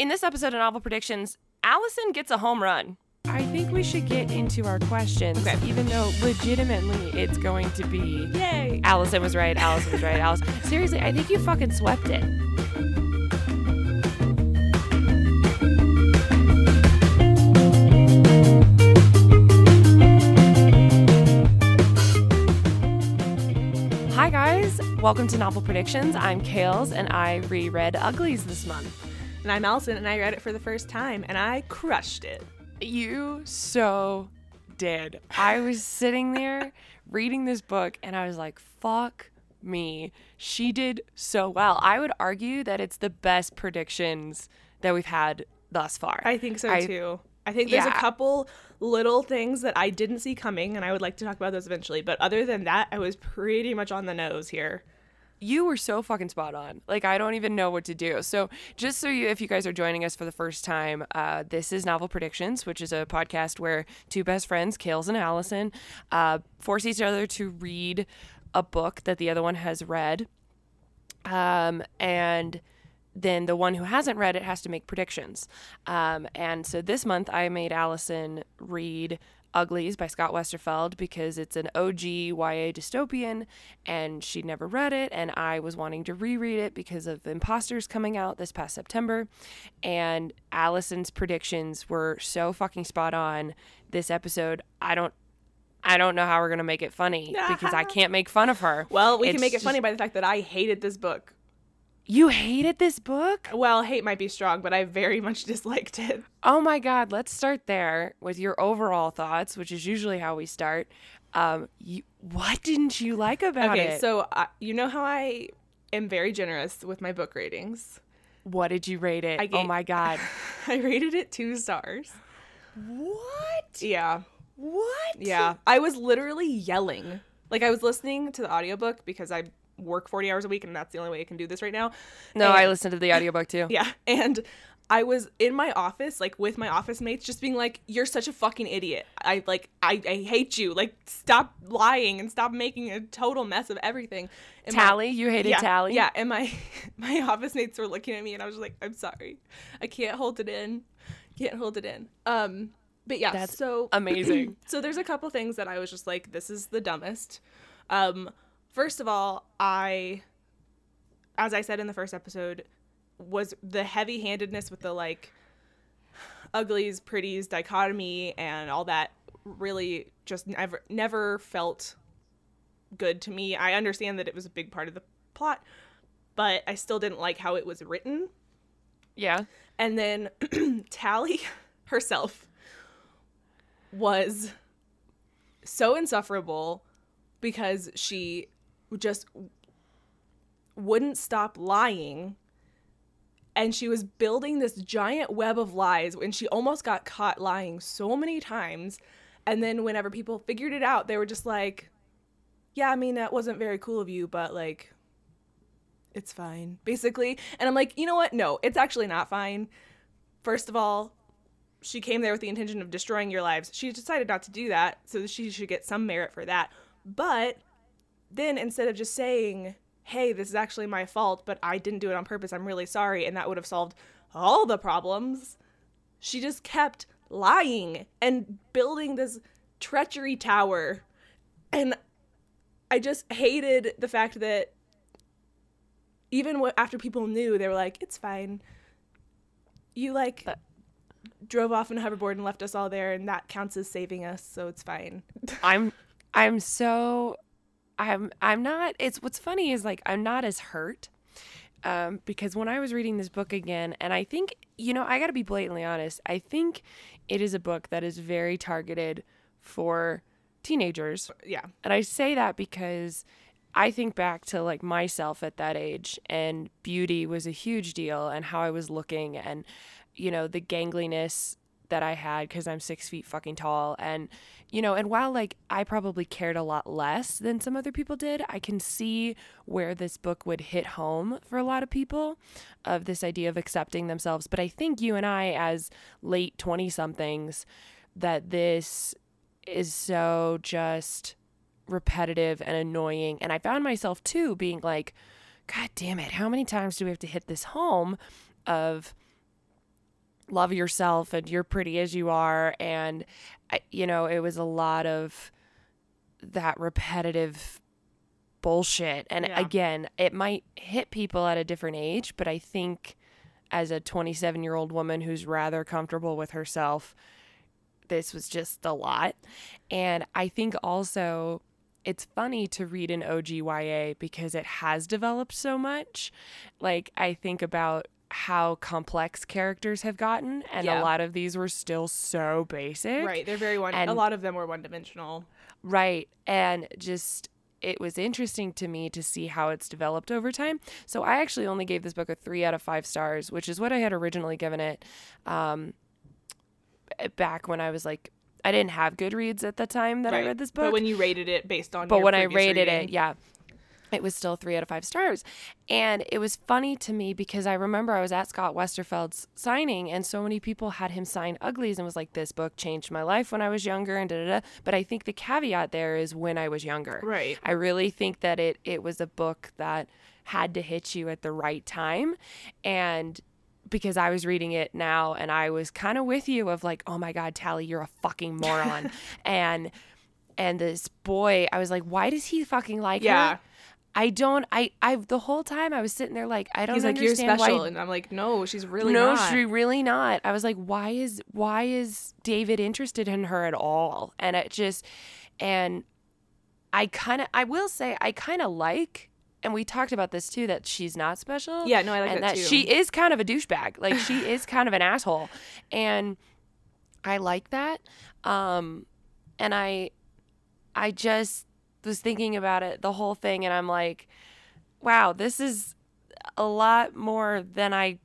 In this episode of Novel Predictions, Allison gets a home run. I think we should get into our questions, Okay. even though legitimately it's going to be Yay. Allison was right, Allison was right, Allison. Seriously, I think you fucking swept it. Hi guys, welcome to Novel Predictions. I'm Kales and I reread Uglies this month. And I'm Allison, and I read it for the first time, and I crushed it. You so did. I was sitting there reading this book and I was like, fuck me. She did so well. I would argue that it's the best predictions that we've had thus far. I think so I- too. I think there's Yeah. a couple little things that I didn't see coming, and I would like to talk about those eventually. But other than that, I was pretty much on the nose here. You were so fucking spot on. Like I don't even know what to do. So just so you, if you guys are joining us for the first time, uh, this is Novel Predictions, which is a podcast where two best friends, Kales and Allison, uh, force each other to read a book that the other one has read, um, and then the one who hasn't read it has to make predictions. Um, and so this month I made Allison read Uglies by Scott Westerfeld because it's an OG YA dystopian and she'd never read it. And I was wanting to reread it because of Impostors coming out this past September. And Allison's predictions were so fucking spot on this episode. I don't. I don't know how we're gonna make it funny because I can't make fun of her. Well, we It's can make it just- funny by the fact that I hated this book. You hated this book? Well, hate might be strong, but I very much disliked it. Oh my God, let's start there with your overall thoughts, which is usually how we start. Um, you, what didn't you like about Okay, it? so uh, you know how I am very generous with my book ratings. what did you rate it? I oh my God. I rated it two stars. what? Yeah. What? Yeah. I was literally yelling. Like I was listening to the audiobook because I work 40 hours a week and that's the only way I can do this right now. No, And- I listened to the audiobook too. Yeah. And I was in my office, like with my office mates, just being like, You're such a fucking idiot. I like I, I hate you. Like stop lying and stop making a total mess of everything. And my- Tally, you hated yeah, Tally? Yeah, and my my office mates were looking at me and I was like, I'm sorry. I can't hold it in. Can't hold it in. Um but yeah, That's so amazing. so there's a couple things that I was just like, this is the dumbest. Um, first of all, I, as I said in the first episode, was the heavy handedness with the like uglies, pretties dichotomy and all that really just never never felt good to me. I understand that it was a big part of the plot, but I still didn't like how it was written. Yeah. And then Tally herself was so insufferable because she just wouldn't stop lying. And she was building this giant web of lies when she almost got caught lying so many times. And then whenever people figured it out, they were just like, yeah, I mean, that wasn't very cool of you, but like, it's fine, basically. And I'm like, you know what? No, it's actually not fine. First of all, she came there with the intention of destroying your lives. She decided not to do that, so she should get some merit for that. But then instead of just saying, hey, this is actually my fault, but I didn't do it on purpose, I'm really sorry, and that would have solved all the problems, she just kept lying and building this treachery tower. And I just hated the fact that even after people knew, they were like, it's fine. You like drove off in a hoverboard and left us all there, and that counts as saving us, so it's fine. I'm I'm so I'm I'm not it's what's funny is like I'm not as hurt um because when I was reading this book again and I think you know I got to be blatantly honest I think it is a book that is very targeted for teenagers yeah. and I say that because I think back to like myself at that age and beauty was a huge deal and how I was looking and you know the gangliness that I had because I'm six feet fucking tall and you know and while like I probably cared a lot less than some other people did I can see where this book would hit home for a lot of people of this idea of accepting themselves but I think you and I as late 20 somethings that this is so just repetitive and annoying. And I found myself too being like, God damn it, how many times do we have to hit this home of love yourself and you're pretty as you are and you know it was a lot of that repetitive bullshit and Yeah. again it might hit people at a different age but i think as a 27 year old woman who's rather comfortable with herself this was just a lot and i think also it's funny to read an OGYA because it has developed so much. Like I think about how complex characters have gotten and Yeah. a lot of these were still so basic. Right. They're very one. and, a lot of them were one dimensional. Right. And just it was interesting to me to see how it's developed over time. So I actually only gave this book a three out of five stars, which is what I had originally given it um, back when I was like, I didn't have Goodreads at the time that I read this book. But when you rated it based on but when I rated it, yeah, it was still three out of five stars. And it was funny to me because I remember I was at Scott Westerfeld's signing, and so many people had him sign Uglies and was like, "This book changed my life when I was younger," and da da da. But I think the caveat there is when I was younger. Right. I really think that it it was a book that had to hit you at the right time, and because I was reading it now and I was kind of with you of like, oh my God, Tally, you're a fucking moron. and and this boy, I was like, why does he fucking like Yeah. her? I don't I I the whole time I was sitting there like I don't He's like, you're special. why And I'm like, no, she's really no, not. she really not. I was like, why is why is David interested in her at all? And it just and I kind of I will say I kind of like and we talked about this too that she's not special. Yeah, no, I like and that that too. she is kind of a douchebag. Like she is kind of an asshole. And I like that. Um and I I just was thinking about it the whole thing and I'm like, wow, this is a lot more than I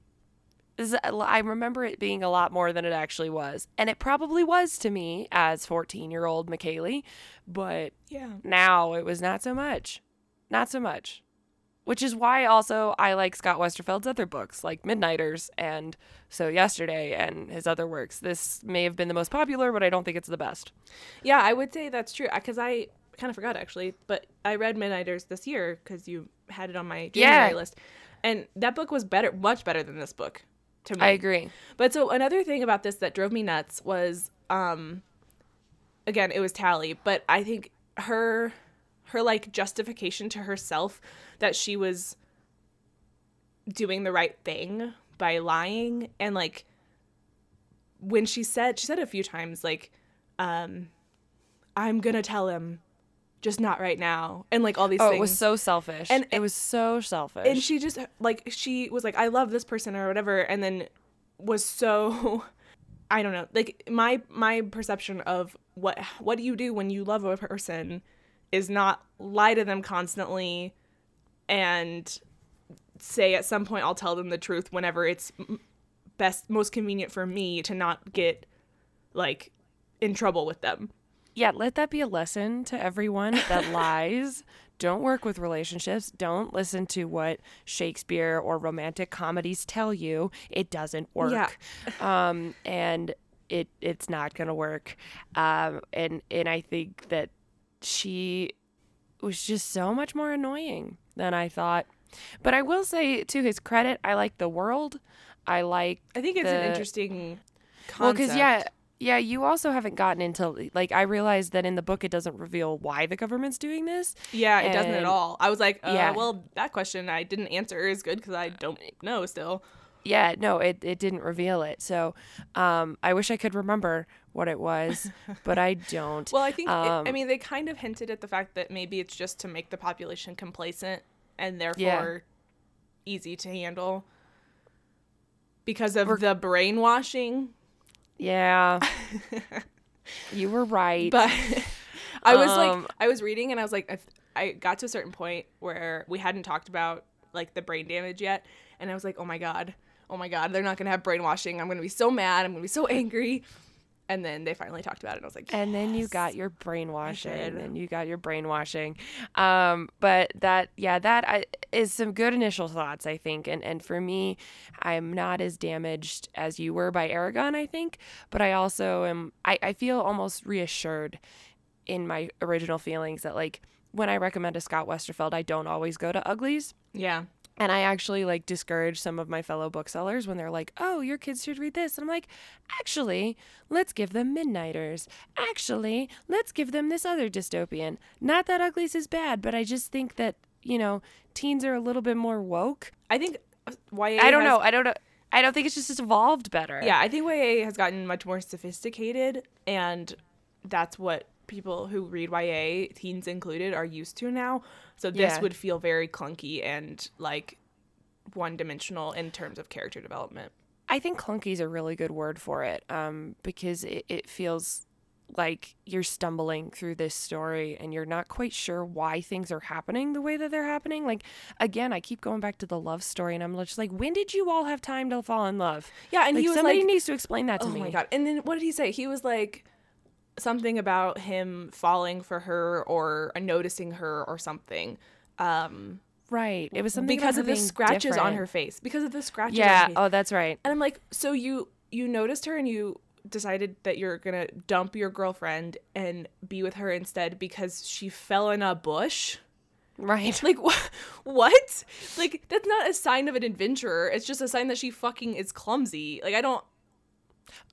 this is I remember it being a lot more than it actually was. And it probably was to me as 14-year-old McKaylee, but yeah. now it was not so much. Not so much. Which is why also I like Scott Westerfeld's other books, like Midnighters and So Yesterday and his other works. This may have been the most popular, but I don't think it's the best. Yeah, I would say that's true uh, because I kind of forgot actually, but I read Midnighters this year because you had it on my January Yeah. list, and that book was better, much better than this book to me. I agree. But so another thing about this that drove me nuts was, um, again, it was Tally, but I think her, her like justification to herself that she was doing the right thing by lying and like when she said she said a few times like um i'm gonna tell him just not right now and like all these Oh, things it was so selfish. And- And it was so selfish. and she just like she was like i love this person or whatever and then was so i don't know like my my perception of what what do you do when you love a person is not lie to them constantly and say at some point i'll tell them the truth whenever it's best most convenient for me to not get like in trouble with them yeah, let that be a lesson to everyone that lies. Don't work with relationships. Don't listen to what Shakespeare or romantic comedies tell you. It doesn't work. Yeah. um, and it it's not gonna work. Um, and and I think that she was just so much more annoying than I thought. But I will say, to his credit, I like the world. I like i think it's an interesting concept. well, because yeah, yeah, you also haven't gotten into like I realized that in the book it doesn't reveal why the government's doing this. Yeah, it doesn't at all. I was like, uh, Yeah. well, that question I didn't answer is good because I don't know still. Yeah, no, it, it didn't reveal it. So um, I wish I could remember what it was, but I don't. Well, I think, it- Um, I mean, they kind of hinted at the fact that maybe it's just to make the population complacent and therefore Yeah. easy to handle because of the brainwashing. Yeah, you were right. But I was Um, like, I was reading and I was like, I, I got to a certain point where we hadn't talked about like the brain damage yet. And I was like, oh my God, oh my God, they're not going to have brainwashing. I'm going to be so mad. I'm going to be so angry. And then they finally talked about it. And I was like, and then you got your brainwashing and you got your brainwashing um but that yeah that I, is some good initial thoughts i think and and for me i'm not as damaged as you were by Eragon i think but i also am i, I feel almost reassured in my original feelings that like when i recommend a scott westerfeld i don't always go to uglies Yeah. And I actually like discourage some of my fellow booksellers when they're like, "Oh, your kids should read this." And I'm like, "Actually, let's give them Midnighters. Actually, let's give them this other dystopian. Not that Uglies is bad, but I just think that, you know, teens are a little bit more woke. I think uh, YA. I don't has- know. I don't know. I don't think it's just it's evolved better. Yeah, I think YA has gotten much more sophisticated, and that's what people who read YA, teens included, are used to now. So this Yeah. would feel very clunky and like one dimensional in terms of character development. I think clunky is a really good word for it um, because it, it feels like you're stumbling through this story and you're not quite sure why things are happening the way that they're happening. Like, again, I keep going back to the love story and I'm just like, when did you all have time to fall in love? Yeah, and like, he was somebody like, needs to explain that to oh me. Oh my god! And then what did he say? He was like something about him falling for her or noticing her or something. Um, Right. It was something because of the scratches on her face. Because of the scratches. on Yeah. her face. Oh, that's right. And I'm like, so you you noticed her and you decided that you're gonna dump your girlfriend and be with her instead because she fell in a bush? Right. Like wh- what? Like that's not a sign of an adventurer. It's just a sign that she fucking is clumsy. Like I don't.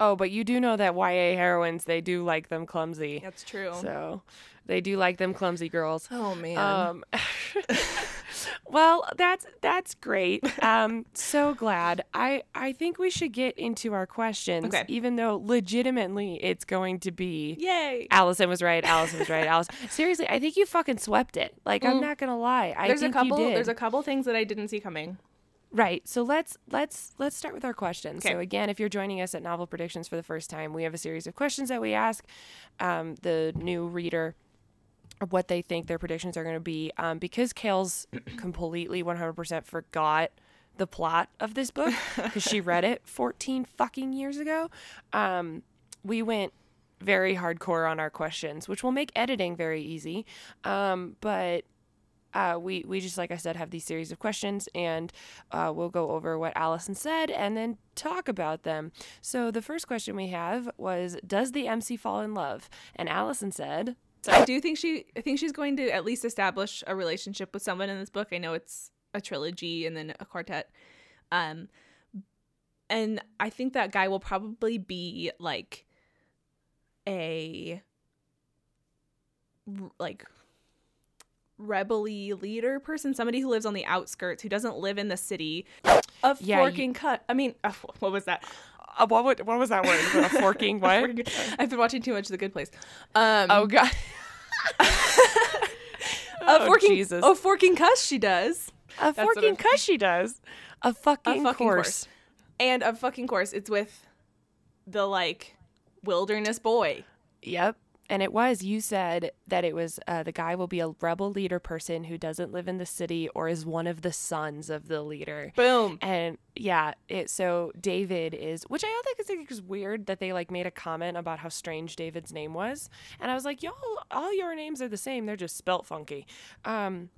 Oh, but you do know that YA heroines, they do like them clumsy. That's true. So they do like them clumsy girls. oh man. Um, well, that's that's great. Um, so glad. I I think we should get into our questions, Okay. even though legitimately it's going to be. Yay. Allison was right. Allison was right. Allison. Seriously, I think you fucking swept it. Like I'm not gonna lie. I Mm. There's a think couple. You did. There's a couple things that I didn't see coming. Right. So let's let's let's start with our questions. Okay. So again, if you're joining us at Novel Predictions for the first time, we have a series of questions that we ask um, the new reader what they think their predictions are going to be. Um, because Kale's completely 100% forgot the plot of this book because she read it 14 fucking years ago. Um, we went very hardcore on our questions, which will make editing very easy. Um, but uh, we we just like I said have these series of questions and uh, we'll go over what Allison said and then talk about them. So the first question we have was Does the MC fall in love? And Allison said, So I do think she I think she's going to at least establish a relationship with someone in this book. I know it's a trilogy and then a quartet. Um and I think that guy will probably be like a like rebelly leader person, somebody who lives on the outskirts, who doesn't live in the city. A Yeah, you- forking cut. I mean, uh, what was that? uh, what, would- what was that word? A forking what? I've been watching too much of The Good Place. Um, oh God. a oh, forking, Jesus. a forking cuss she does. A forking cuss she does. A fucking, fucking course. course. And a fucking course, it's with the like wilderness boy. Yep. And it was, you said that it was uh, the guy will be a rebel leader person who doesn't live in the city or is one of the sons of the leader. Boom. And yeah, it so David is, which I also think is weird that they like made a comment about how strange David's name was, and I was like, y'all, all your names are the same, they're just spelt funky. Um,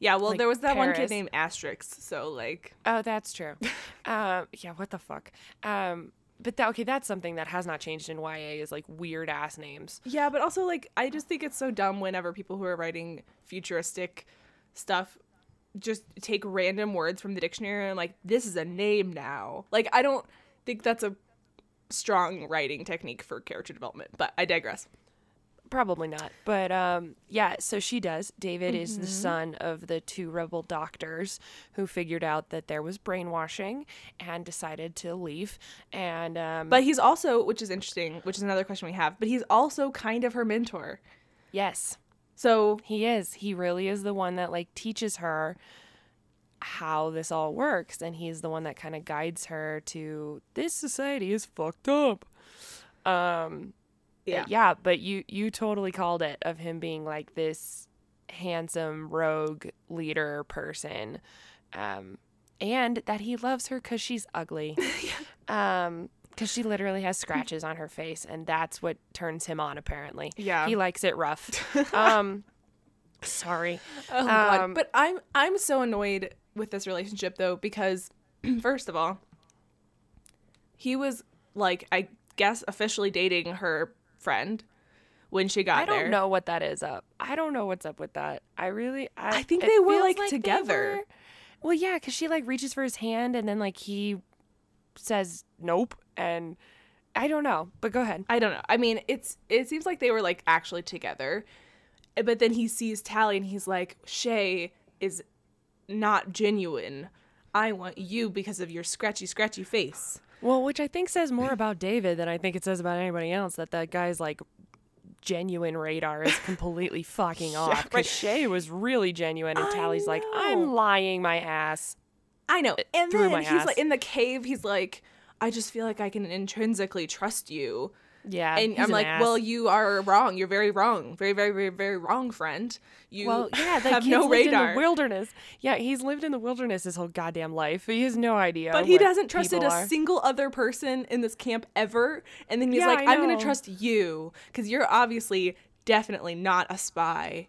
Yeah, well, Like there was that one Peris. kid named Asterix, so like oh, that's true. um, yeah, what the fuck. Um, but that okay, that's something that has not changed in YA is like weird ass names. Yeah, but also like I just think it's so dumb whenever people who are writing futuristic stuff just take random words from the dictionary and like this is a name now. Like I don't think that's a strong writing technique for character development, but I digress. Probably not. But um, yeah, so she does. David is Mm-hmm. the son of the two rebel doctors who figured out that there was brainwashing and decided to leave. And um, But he's also, which is interesting, which is another question we have, but he's also kind of her mentor. yes, So he is. He really is the one that like teaches her how this all works, and he's the one that kind of guides her to this society is fucked up. Um, yeah. yeah but you you totally called it of him being like this handsome rogue leader person um and that he loves her because she's ugly um because she literally has scratches on her face and that's what turns him on apparently Yeah. he likes it rough um sorry Oh god. Um, But I'm I'm so annoyed with this relationship though because first of all, he was like I guess officially dating her friend when she got there. i don't there. know what that is up i don't know what's up with that i really i, I think they were, feels like, together. were- Well, yeah, because she like reaches for his hand and then like he says nope, and I don't know. But go ahead. I don't know. I mean, it's it seems like they were like actually together, Eh, but then he sees Tally and he's like, Shay is not genuine. I want you because of your scratchy, scratchy face. Well, which I think says more about David than I think it says about anybody else. That that guy's like genuine radar is completely fucking off. Because right. Shay was really genuine, and I Tally's like. I'm lying my ass. I know. And then he's ass. like in the cave. He's like, I just feel like I can intrinsically trust you. Yeah, And I'm like, ass. well, you are wrong. You're very wrong. Very, very, very, very wrong, friend. You Well, yeah, that have no lived radar. in the wilderness. Yeah, he's lived in the wilderness his whole goddamn life. He has no idea. but he hasn't trusted a are. single other person in this camp ever. And then he's Yeah, like, I'm going to trust you because you're obviously definitely not a spy.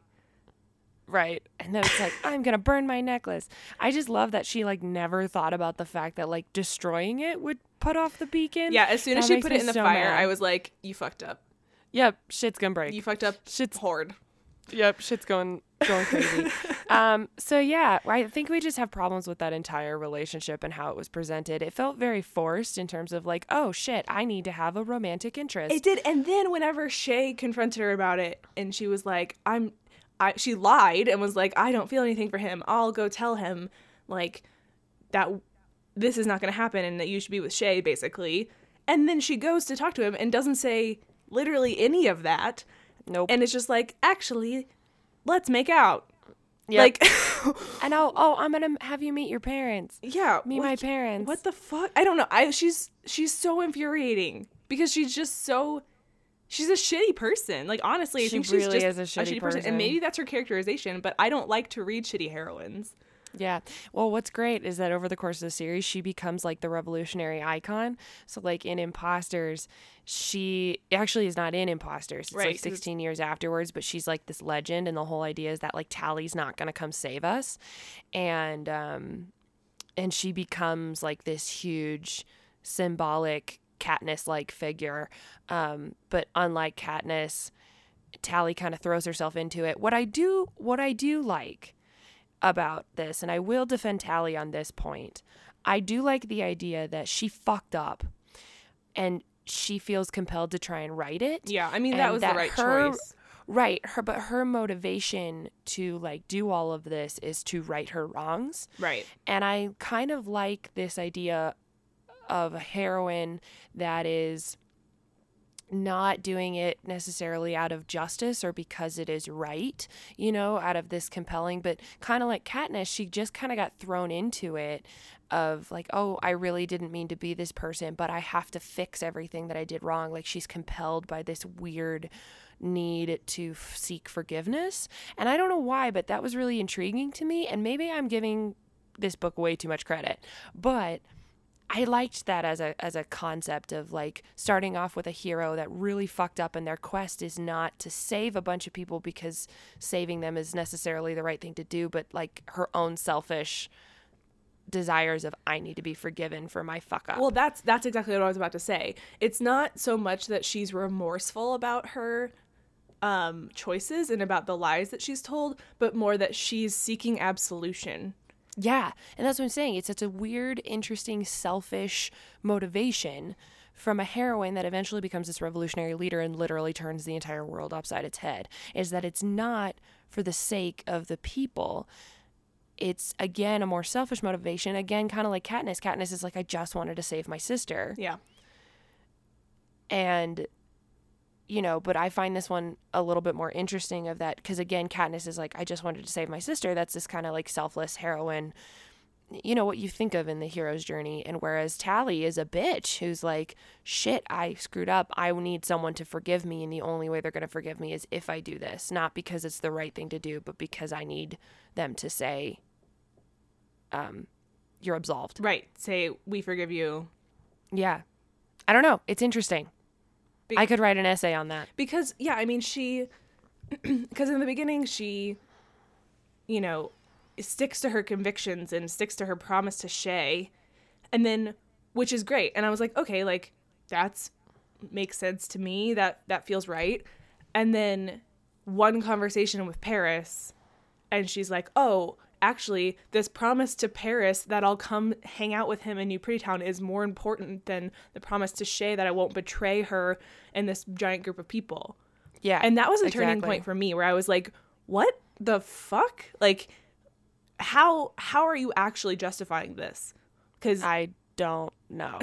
Right. And then it's like, I'm going to burn my necklace. I just love that she like never thought about the fact that like destroying it would put off the beacon. Yeah, as soon as That she put it in the so fire, mad. I was like, you fucked up. Yep, shit's going to break. You fucked up. Shit's horde. Yep, shit's going going crazy. um, so yeah, I think we just have problems with that entire relationship and how it was presented. It felt very forced in terms of like, oh shit, I need to have a romantic interest. It did, and then whenever Shay confronted her about it, and she was like, "I'm," I she lied and was like, "I don't feel anything for him. I'll go tell him like that this is not going to happen, and that you should be with Shay, basically." And then she goes to talk to him and doesn't say literally any of that, nope. and it's just like, "Actually, let's make out." Yep. Like, and oh, oh, I'm gonna have you meet your parents. yeah, Meet my parents. What the fuck? I don't know. I she's she's so infuriating because she's just so she's a shitty person. Like honestly, I She think she's really just is a shitty person. person. and maybe that's her characterization. But I don't like to read shitty heroines. Yeah. Well, what's great is that over the course of the series, she becomes like the revolutionary icon. So, like in Impostors, she actually is not in Impostors. It's Right, like 'cause it's- 16 years afterwards, but she's like this legend. And the whole idea is that like Tally's not going to come save us. And, um, and she becomes like this huge symbolic Katniss like figure. Um, but unlike Katniss, Tally kind of throws herself into it. What I do, what I do like about this, and I will defend Tally on this point. I do like the idea that she fucked up, and she feels compelled to try and right it. Yeah, I mean that was that the right her- choice. Right, her but her motivation to like do all of this is to right her wrongs. Right. And I kind of like this idea of a heroine that is not doing it necessarily out of justice or because it is right, you know, out of this compelling, but kind of like Katniss, she just kind of got thrown into it of like, oh, I really didn't mean to be this person, but I have to fix everything that I did wrong. Like she's compelled by this weird need to f- seek forgiveness. And I don't know why, but that was really intriguing to me. And maybe I'm giving this book way too much credit, but I liked that as a as a concept of like starting off with a hero that really fucked up and their quest is not to save a bunch of people because saving them is necessarily the right thing to do, but like her own selfish desires of I need to be forgiven for my fuck up. Well, that's that's exactly what I was about to say. It's not so much that she's remorseful about her um choices and about the lies that she's told, but more that she's seeking absolution. Yeah, and that's what I'm saying. It's such a weird, interesting, selfish motivation from a heroine that eventually becomes this revolutionary leader and literally turns the entire world upside its head. Is that it's not for the sake of the people. It's again a more selfish motivation. Again, kind of like Katniss. Katniss is like, I just wanted to save my sister, Yeah. and you know but i find this one a little bit more interesting of that because again katniss is like i just wanted to save my sister. That's this kind of like selfless heroine you know what you think of in the hero's journey and whereas tally is a bitch who's like shit i screwed up. I need someone to forgive me and the only way they're going to forgive me is if i do this. Not because it's the right thing to do but because i need them to say um you're absolved. Right. Say we forgive you. Yeah. I don't know. It's interesting Be- i could write an essay on that. Because yeah i mean she because in the beginning she you know sticks to her convictions and sticks to her promise to shay and then which is great. And i was like okay like that's makes sense to me. That that feels right. And then one conversation with peris and she's like oh actually, this promise to Peris that I'll come hang out with him in New Pretty Town is more important than the promise to Shay that I won't betray her and this giant group of people. Yeah. And that was a turning point for me where I was like, what the fuck? Like how how are you actually justifying this? Cuz I don't know.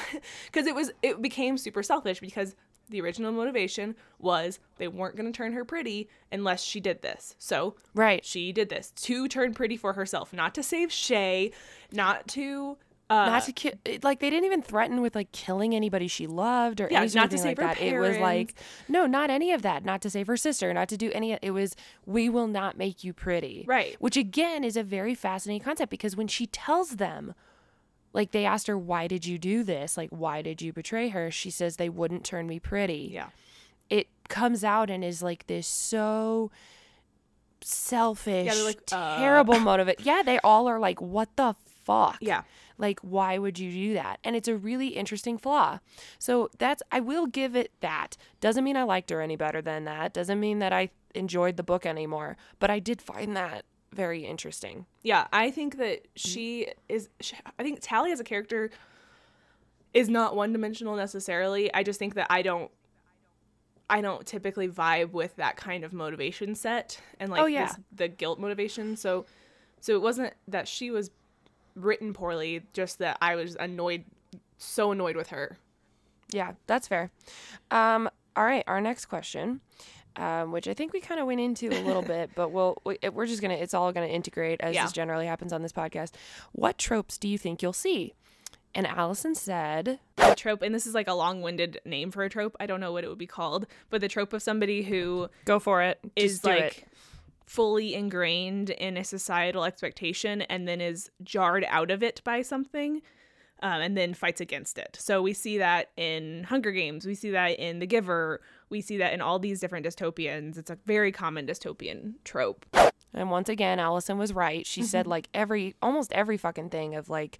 because it was it became super selfish because the original motivation was they weren't going to turn her pretty unless she did this. So right. she did this to turn pretty for herself, not to save Shay, not to uh, Not to ki- like they didn't even threaten with like killing anybody she loved or Yeah, anything not to like save her that. It was like parents. no, not any of that. Not to save her sister. Not to do any. It was we will not make you pretty. Right. Which again is a very fascinating concept because when she tells them, like they asked her, "Why did you do this? Like why did you betray her?" She says they wouldn't turn me pretty. yeah, It comes out and is like this so selfish, like, uh. terrible motivate. Yeah, they all are like, "What the fuck?" yeah, Like, why would you do that? And it's a really interesting flaw. So that's, I will give it that. Doesn't mean I liked her any better than that. Doesn't mean that I enjoyed the book anymore. But I did find that very interesting. yeah. I think that she is. She, I think Tally as a character is not one dimensional necessarily. I just think that I don't. I don't typically vibe with that kind of motivation set and like Oh, yeah. this, the guilt motivation. So, so it wasn't that she was written poorly, just that I was annoyed, so annoyed with her. Yeah, that's fair. Um, all right, our next question, um, which I think we kind of went into a little bit, but we'll we, we're just gonna it's all gonna integrate as Yeah. this generally happens on this podcast. What tropes do you think you'll see? And Allison said, a trope, and this is like a long-winded name for a trope. I don't know what it would be called, but the trope of somebody who "Go for it is like it. fully ingrained in a societal expectation and then is jarred out of it by something. Um, and then fights against it. So we see that in Hunger Games. We see that in The Giver. We see that in all these different dystopians. It's a very common dystopian trope. And once again, Allison was right. She said like every almost every fucking thing of like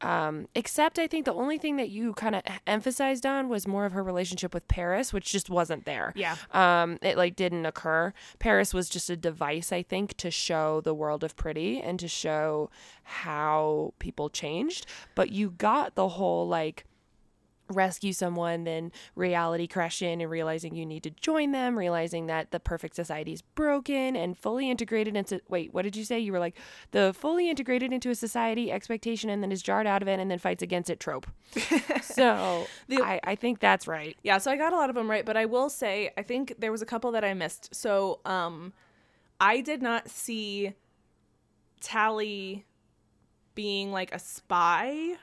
um except I think the only thing that you kind of emphasized on was more of her relationship with Peris, which just wasn't there. Yeah. Um it like didn't occur. Peris was just a device I think to show the world of pretty and to show how people changed, but you got the whole like rescue someone, then reality crash in and realizing you need to join them, realizing that the perfect society is broken and fully integrated into wait, what did you say? You were like the fully integrated into a society expectation and then is jarred out of it and then fights against it trope. so The- I, I think that's right. Yeah, so I got a lot of them right, but I will say I think there was a couple that I missed. So, um I did not see Tally being like a spy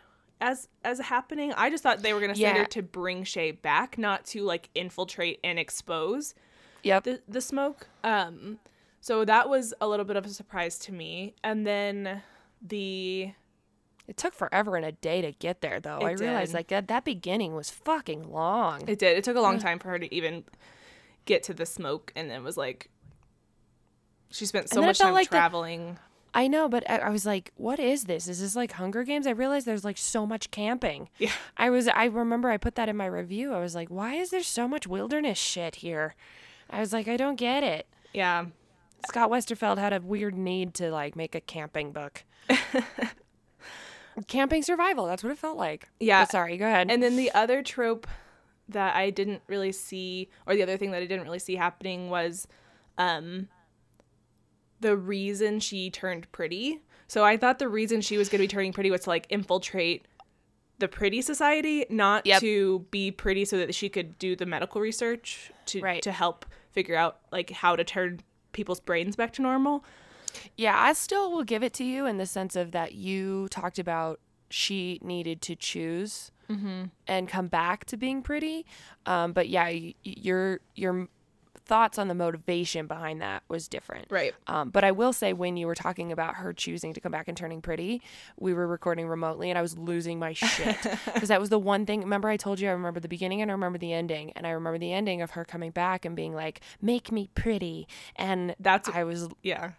as as happening. I just thought they were going to send her to bring Shay back, not to like infiltrate and expose Yep. the the smoke. Um so that was a little bit of a surprise to me. And then the It took forever and a day to get there though. I It realized did. like that that beginning was fucking long. It did. It took a long time for her to even get to the smoke, and then was like, she spent so much time like traveling. I know, but I, I was like, what is this? Is this like Hunger Games? I realized there's like so much camping. Yeah. I was I remember I put that in my review. I was like, why is there so much wilderness shit here? I was like, I don't get it. Yeah, Scott Westerfeld had a weird need to like make a camping book. camping survival, that's what it felt like. Yeah. But sorry, go ahead. and then the other trope that I didn't really see, or the other thing that I didn't really see happening was, um, the reason she turned pretty. So I thought the reason she was going to be turning pretty was to like infiltrate the pretty society, not Yep. to be pretty so that she could do the medical research to Right. to help figure out like how to turn people's brains back to normal. Yeah, I still will give it to you in the sense of that you talked about she needed to choose and come back to being pretty. Um, but yeah, y- y- your your thoughts on the motivation behind that was different. Right. Um, but I will say, when you were talking about her choosing to come back and turning pretty, we were recording remotely, and I was losing my shit because that was the one thing. Remember, I told you I remember the beginning and I remember the ending, and I remember the ending of her coming back and being like, "Make me pretty," and That's- I was Yeah.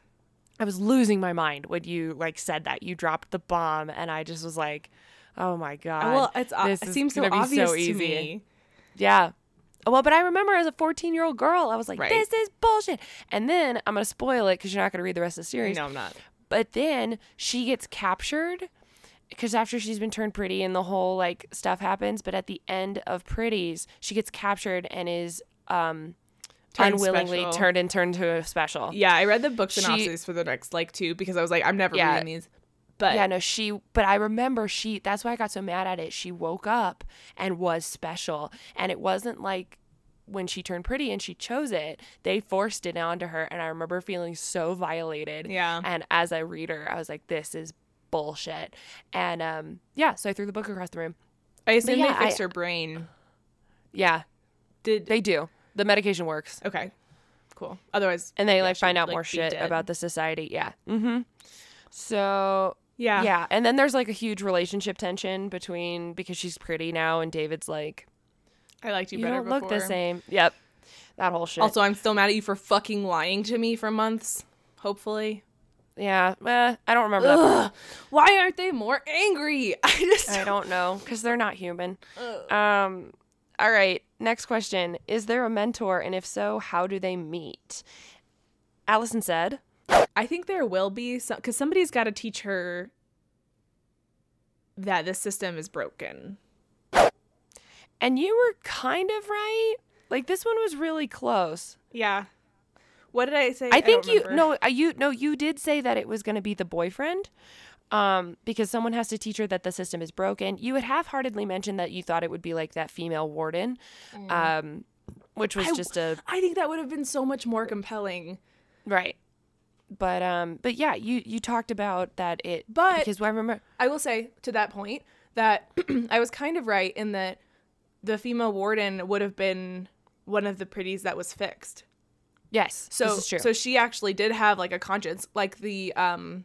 I was losing my mind when you like said that. You dropped the bomb, and I just was like, "Oh my god!" well, it's this it seems so obvious so to me. Yeah. Well, but I remember as a 14 year old girl, I was like, Right. "This is bullshit." And then I'm gonna spoil it because you're not gonna read the rest of the series. No, I'm not. But then she gets captured because after she's been turned pretty and the whole like stuff happens, but at the end of Pretties, she gets captured and is um Turned unwillingly special. turned and turned to a special. Yeah, I read the book She- synopsis for the next like two because I was like, I'm never Yeah. reading these. But yeah, no, she, but I remember she, that's why I got so mad at it. She woke up and was special. And it wasn't like when she turned pretty and she chose it, they forced it onto her. And I remember feeling so violated. Yeah. And as a reader, I was like, this is bullshit. And um, yeah, so I threw the book across the room. I assume yeah, they fixed I- her brain. Yeah, Did they do. The medication works. okay, cool. Otherwise, And they yeah, like find out like, more shit dead. about the society. Yeah. Mm-hmm. So yeah, yeah. And then there's like a huge relationship tension between because she's pretty now and David's like, I liked you, you better don't look the same. Yep. That whole shit. Also, I'm still mad at you for fucking lying to me for months. Hopefully, yeah. Eh, I don't remember. Ugh, why aren't they more angry? I just I don't know because they're not human. Um. All right. Next question: Is there a mentor, and if so, how do they meet? Allison said, I think there will be some because somebody's got to teach her that the system is broken. and you were kind of right. Like this one was really close. Yeah. What did I say? I think don't you remember. no, uh, you no, you did say that it was going to be the boyfriend, um, because someone has to teach her that the system is broken. You had half-heartedly mentioned that you thought it would be like that female warden, um, which was Mm. I- just a I think that would have been so much more compelling. right. But um, but yeah, you you talked about that it, But- because I remember I will say to that point that I was kind of right in that the female warden would have been one of the pretties that was fixed. yes, So this is true. so she actually did have like a conscience, like the um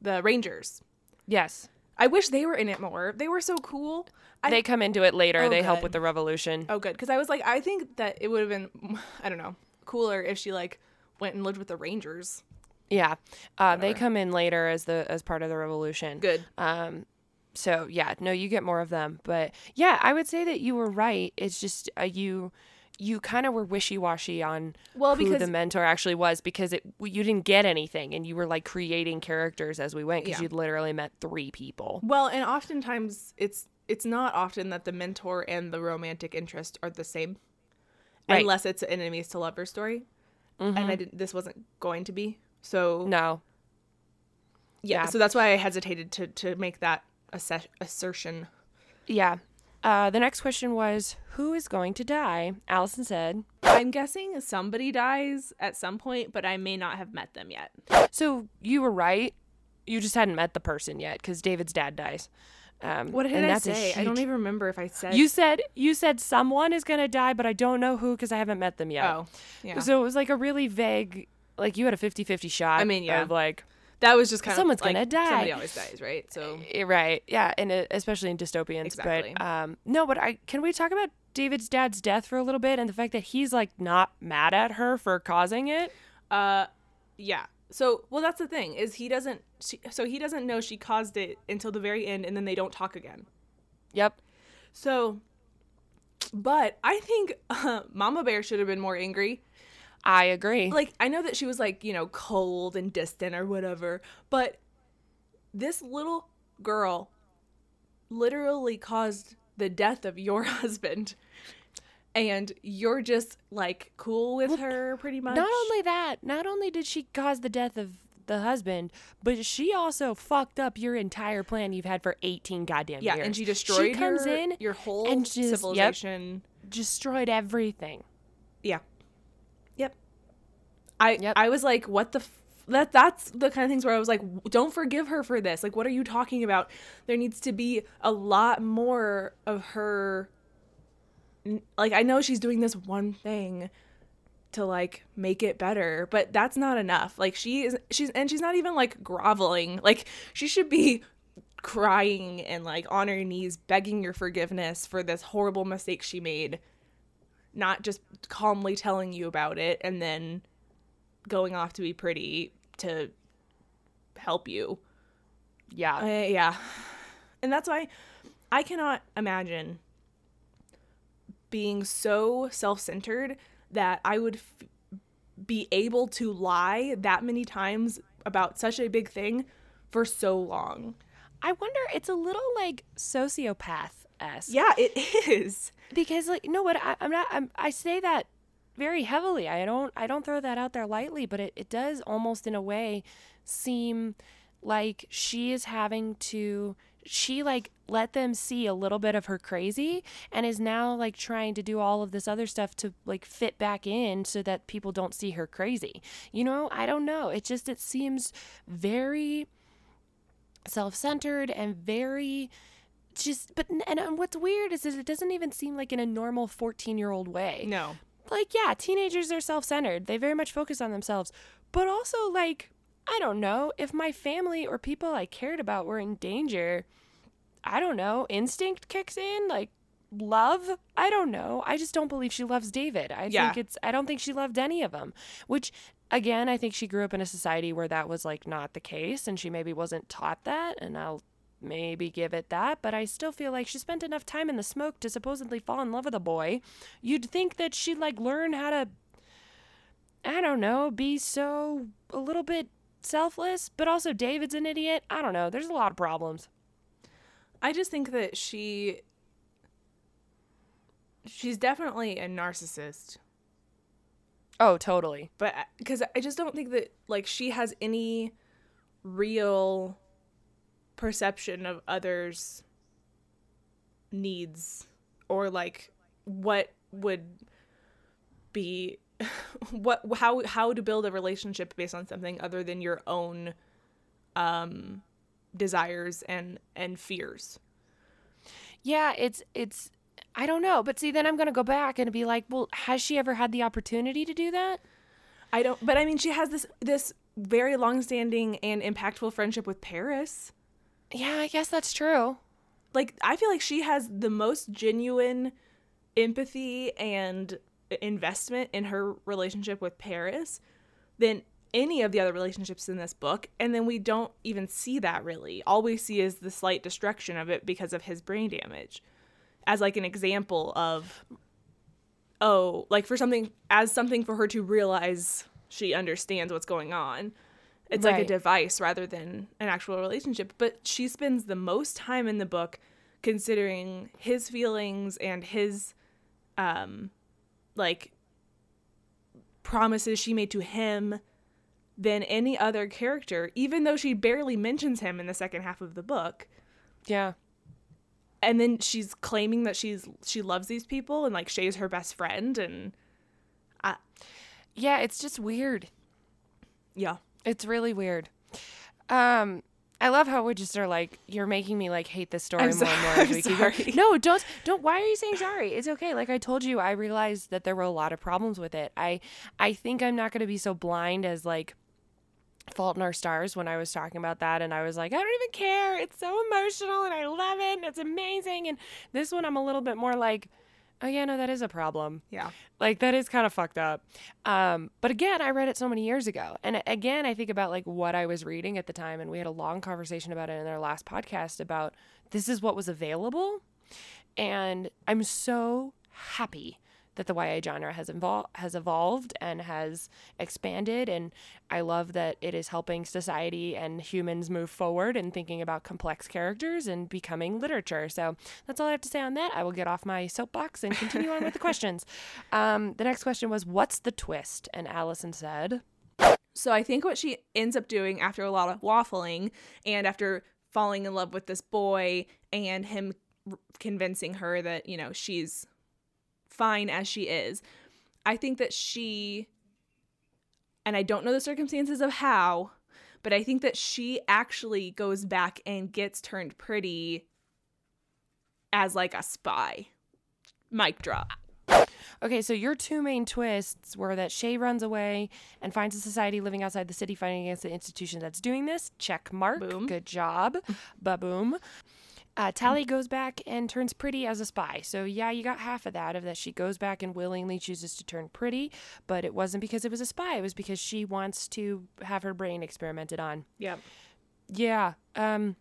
the Rangers. yes, I wish they were in it more. They were so cool. I, they come into it later. Oh, they help with the revolution. oh good because I was like I think that it would have been I don't know cooler if she like went and lived with the Rangers. Yeah, uh, they come in later as the as part of the revolution. Good. Um, so yeah, no, you get more of them, but yeah, I would say that you were right. It's just uh, you you kind of were wishy washy on Well, who because- the mentor actually was because it you didn't get anything, and you were like creating characters as we went because Yeah. you'd literally met three people. Well, and oftentimes it's it's not often that the mentor and the romantic interest are the same, Right. Mm-hmm. unless it's an enemies to lovers story. And I didn't. This wasn't going to be. So No, yeah, yeah. So that's why I hesitated to to make that asser- assertion. yeah. Uh, the next question was who is going to die? Allison said. I'm guessing somebody dies at some point, but I may not have met them yet. So you were right. You just hadn't met the person yet because David's dad dies. Um, What did and I that's a say? I don't even remember if I said. You said you said someone is gonna die, but I don't know who because I haven't met them yet. Oh, yeah. So it was like a really vague, like you had a 50-50 shot. I mean, yeah. Of like, that was just kind Someone's of like, gonna die. Somebody always dies, right? So eh, right, yeah, and it, especially in dystopians. Exactly. But um, no, but I can we talk about David's dad's death for a little bit and the fact that he's like not mad at her for causing it. Uh, yeah. So, well, that's the thing is he doesn't. She, so he doesn't know she caused it until the very end, and then they don't talk again. Yep. So, but I think uh, Mama Bear should have been more angry. I agree. Like, I know that she was like, you know, cold and distant or whatever, but this little girl literally caused the death of your husband. And you're just like cool with her pretty much. Not only that, not only did she cause the death of the husband, but she also fucked up your entire plan you've had for 18 goddamn yeah, years. and she destroyed she comes your, in your whole and just- yep. civilization. destroyed everything. Yeah. I Yep. I was like, what the f- that that's the kind of things where I was like, don't forgive her for this. Like, what are you talking about? There needs to be a lot more of her. Like, I know she's doing this one thing to like make it better, but that's not enough. Like, she is she's and she's not even like groveling. Like, she should be crying and like on her knees begging your forgiveness for this horrible mistake she made not just calmly telling you about it and then going off to be pretty to help you. Yeah. Uh, yeah. And that's why I cannot imagine being so self centered that I would f- be able to lie that many times about such a big thing for so long. I wonder. It's a little like sociopath esque. Yeah, it is. because like you know what I, i'm not I'm, i say that very heavily. I don't i don't throw that out there lightly but it, it does almost in a way seem like she is having to she like let them see a little bit of her crazy and is now like trying to do all of this other stuff to like fit back in so that people don't see her crazy. You know i don't know. It just it seems very self-centered and very just but and, what's weird is that it doesn't even seem like in a normal 14 year old way. No. Like yeah teenagers are self-centered. They very much focus on themselves. But also like i don't know. If my family or people i cared about were in danger i don't know. Instinct kicks in like love? I don't know. I just don't believe she loves david. I Yeah. think it's i don't think she loved any of them which again i think she grew up in a society where that was like not the case and she maybe wasn't taught that and i'll maybe give it that, but I still feel like she spent enough time in the smoke to supposedly fall in love with a boy. You'd think that she'd like learn how to, I don't know, be so a little bit selfless, but also David's an idiot. I don't know. There's a lot of problems. I just think that she she's definitely a narcissist. Oh, totally. But uh, cuz I just don't think that like she has any real perception of others needs or like what would be what how how to build a relationship based on something other than your own um desires and and fears. Yeah, it's it's I don't know, but see then I'm going to go back and be like, well, has she ever had the opportunity to do that? I don't but I mean she has this this very long-standing and impactful friendship with Peris. Yeah, I guess that's true. Like I feel like she has the most genuine empathy and investment in her relationship with Peris than any of the other relationships in this book and then we don't even see that really. All we see is the slight destruction of it because of his brain damage as like an example of oh, like for something as something for her to realize she understands what's going on. It's like a device rather than an actual relationship. But she spends the most time in the book considering his feelings and his um like promises she made to him than any other character, even though she barely mentions him in the second half of the book Yeah. and then she's claiming that she's she loves these people and like Shay's her best friend and Yeah, it's just weird. yeah. It's really weird. Um, I love how we just are like, you're making me like hate this story I'm more and more as we keep going. No, don't don't. Why are you saying sorry? It's okay. Like I told you, I realized that there were a lot of problems with it. I I think I'm not going to be so blind as like Fault in Our Stars when I was talking about that, and I was like, I don't even care. It's so emotional, and I love it, and it's amazing. And this one, I'm a little bit more like, oh yeah, no, that is a problem. Yeah. Like that is kind of fucked up. Um, but again, I read it so many years ago, and again, I think about like what I was reading at the time, and we had a long conversation about it in our last podcast about this is what was available, and I'm so happy that the YA genre has evol- has evolved and has expanded, and I love that it is helping society and humans move forward and thinking about complex characters and becoming literature. So that's all I have to say on that. I will get off my soapbox and continue on with the questions. Um, the next question was, "What's the twist?" And Allison said, So I think what she ends up doing after a lot of waffling and after falling in love with this boy and him convincing her that, you know, she's fine as she is, I think that she and I don't know the circumstances of how, but I think that she actually goes back and gets turned pretty as like a spy. Mic drop. Okay, so your two main twists were that Shay runs away and finds a society living outside the city fighting against the institution that's doing this. Check mark. Boom. Good job. ba boom. Uh, Tally goes back and turns pretty as a spy. So yeah, you got half of that of that she goes back and willingly chooses to turn pretty, but it wasn't because it was a spy. It was because she wants to have her brain experimented on. Yeah. Yeah. Um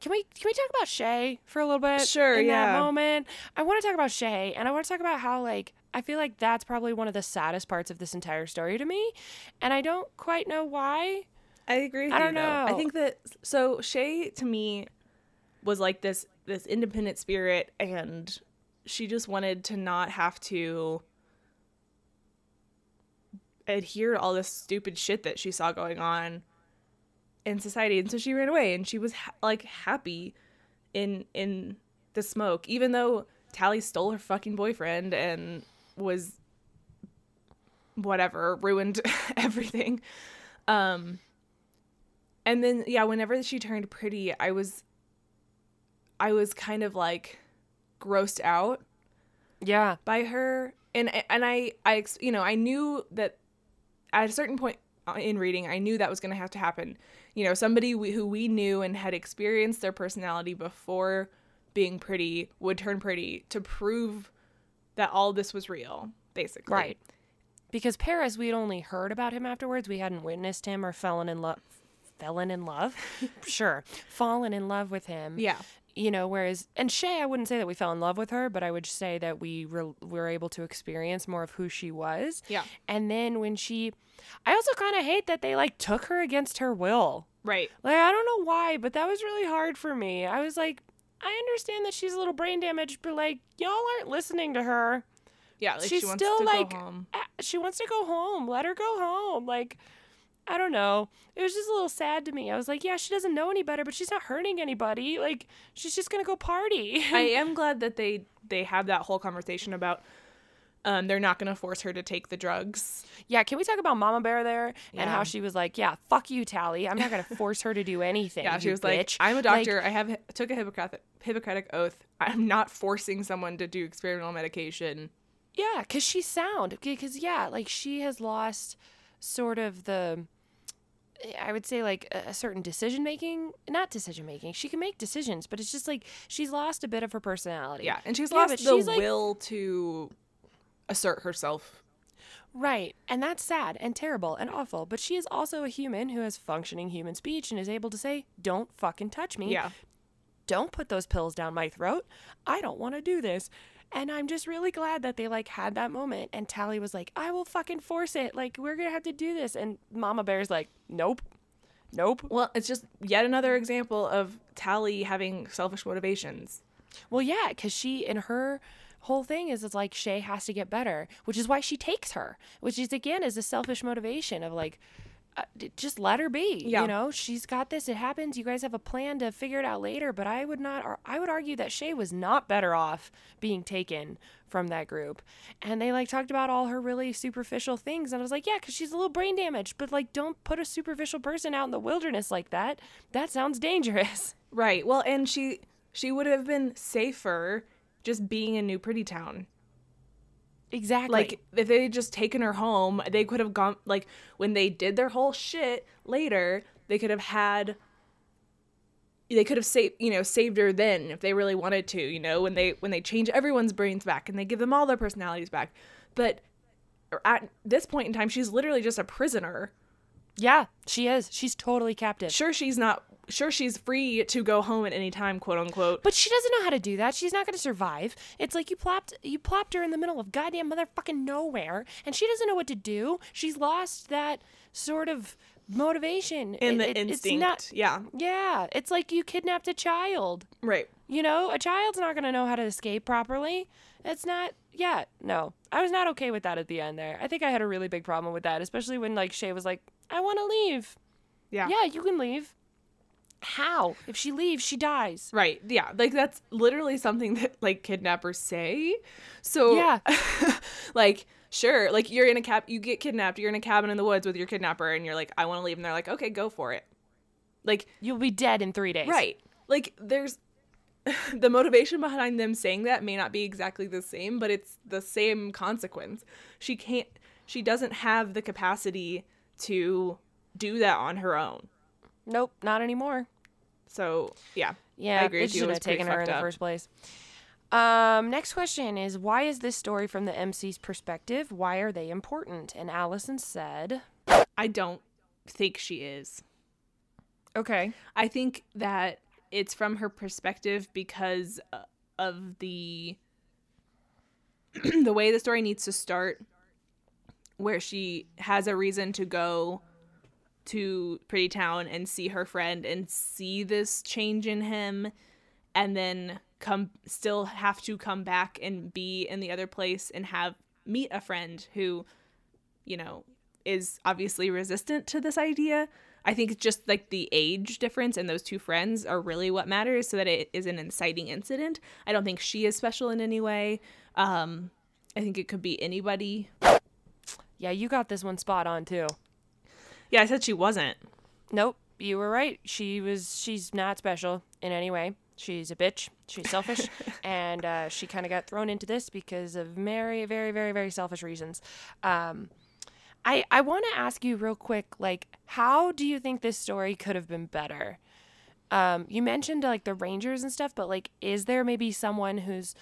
can we can we talk about Shay for a little bit? Sure, In yeah. that moment, I want to talk about Shay, and I want to talk about how like I feel like that's probably one of the saddest parts of this entire story to me, and I don't quite know why. I agree. With I don't though. I think that so Shay to me was like this this independent spirit, and she just wanted to not have to adhere to all this stupid shit that she saw going on in society, and so she ran away, and she was ha- like happy in in the smoke, even though Tally stole her fucking boyfriend and was whatever ruined everything. Um, and then yeah, whenever she turned pretty, I was I was kind of like grossed out Yeah. by her and and I I you know, I knew that at a certain point in reading, I knew that was going to have to happen. You know, somebody we, who we knew and had experienced their personality before being pretty would turn pretty to prove that all this was real, basically. Right. Because Peris, we had only heard about him afterwards. We hadn't witnessed him or fallen in love. Fallen in love? sure. Fallen in love with him. Yeah. You know, whereas, and Shay, I wouldn't say that we fell in love with her, but I would say that we were, were able to experience more of who she was. Yeah. And then when she, I also kind of hate that they like took her against her will. Right. Like, I don't know why, but that was really hard for me. I was like, I understand that she's a little brain damaged, but like, y'all aren't listening to her. Yeah, like She's she still, like, She wants to go home. Let her go home. Like, I don't know. It was just a little sad to me. I was like, yeah, she doesn't know any better, but she's not hurting anybody. Like, she's just gonna go party. I am glad that they they have that whole conversation about um they're not going to force her to take the drugs. yeah, can we talk about Mama Bear there and how she was like, yeah, fuck you, Tally. I'm not gonna force her to do anything. Yeah, she was like, "I'm a Like, doctor. I have took a Hippocratic Hippocratic oath. I'm not forcing someone to do experimental medication." Yeah, because she's sound. Because, yeah, like she has lost sort of the, I would say, like a certain decision making. Not decision making. She can make decisions, but it's just like she's lost a bit of her personality. Yeah, and she's Yeah, lost the she's, like- will to assert herself. Right. And that's sad and terrible and awful. But she is also a human who has functioning human speech and is able to say, don't fucking touch me. Yeah. Don't put those pills down my throat. I don't want to do this. And I'm just really glad that they like had that moment and Tally was like, I will fucking force it. Like, we're going to have to do this. And Mama Bear's like, nope. Nope. Well, it's just yet another example of Tally having selfish motivations. Well, yeah, because she and her whole thing is it's like Shay has to get better, which is why she takes her, which is again is a selfish motivation of like, Uh, just let her be. Yeah. You know, she's got this. It happens. You guys have a plan to figure it out later. But I would not. Or I would argue that Shay was not better off being taken from that group. And they like talked about all her really superficial things, and I was like, yeah, because she's a little brain damaged. But like, don't put a superficial person out in the wilderness like that. That sounds dangerous. Right. Well, and she she would have been safer just being in New Pretty Town. Exactly. Like if they had just taken her home, they could have gone like when they did their whole shit later, they could have had they could have saved you know saved her then if they really wanted to you know when they when they change everyone's brains back and they give them all their personalities back but at this point in time she's literally just a prisoner Yeah, she is. She's totally captive. sure she's not sure she's free to go home at any time quote unquote But she doesn't know how to do that. She's not going to survive. It's like you plopped you plopped her in the middle of goddamn motherfucking nowhere, and she doesn't know what to do. She's lost that sort of motivation in It- the it- instinct not- yeah yeah, it's like you kidnapped a child. right You know, a child's not going to know how to escape properly. It's not. Yeah, no, I was not okay with that at the end there. I think I had a really big problem with that, especially when like Shay was like, "I want to leave." yeah Yeah, you can leave. How? If she leaves, she dies. Right. Yeah. Like that's literally something that like kidnappers say. So Yeah. like sure, like you're in a cab you get kidnapped, you're in a cabin in the woods with your kidnapper and you're like I want to leave and they're like okay, go for it. Like You'll be dead in three days. right. Like there's the motivation behind them saying that may not be exactly the same, but it's the same consequence. She can't she doesn't have the capacity to do that on her own. Nope, not anymore. So, yeah. Yeah, I agree they. It shouldn't have taken her in fucked the up. first place. Um, next question is why is this story from the MC's perspective? Why are they important? And Allison said, I don't think she is. "Okay, I think that it's from her perspective because uh, of the the way the story needs to start where she has a reason to go to Pretty Town and see her friend and see this change in him and then come still have to come back and be in the other place and have meet a friend who you know is obviously resistant to this idea. I think just like the age difference and those two friends are really what matters so that it is an inciting incident. I don't think she is special in any way. Um, I think it could be anybody. Yeah, you got this one spot on too. Yeah, I said she wasn't. Nope, you were right. She was. She's not special in any way. She's a bitch. She's selfish, and uh, she kind of got thrown into this because of very, very, very, very selfish reasons. Um, I I want to ask you real quick, like, how do you think this story could have been better? Um, you mentioned like the Rangers and stuff, but like, is there maybe someone whose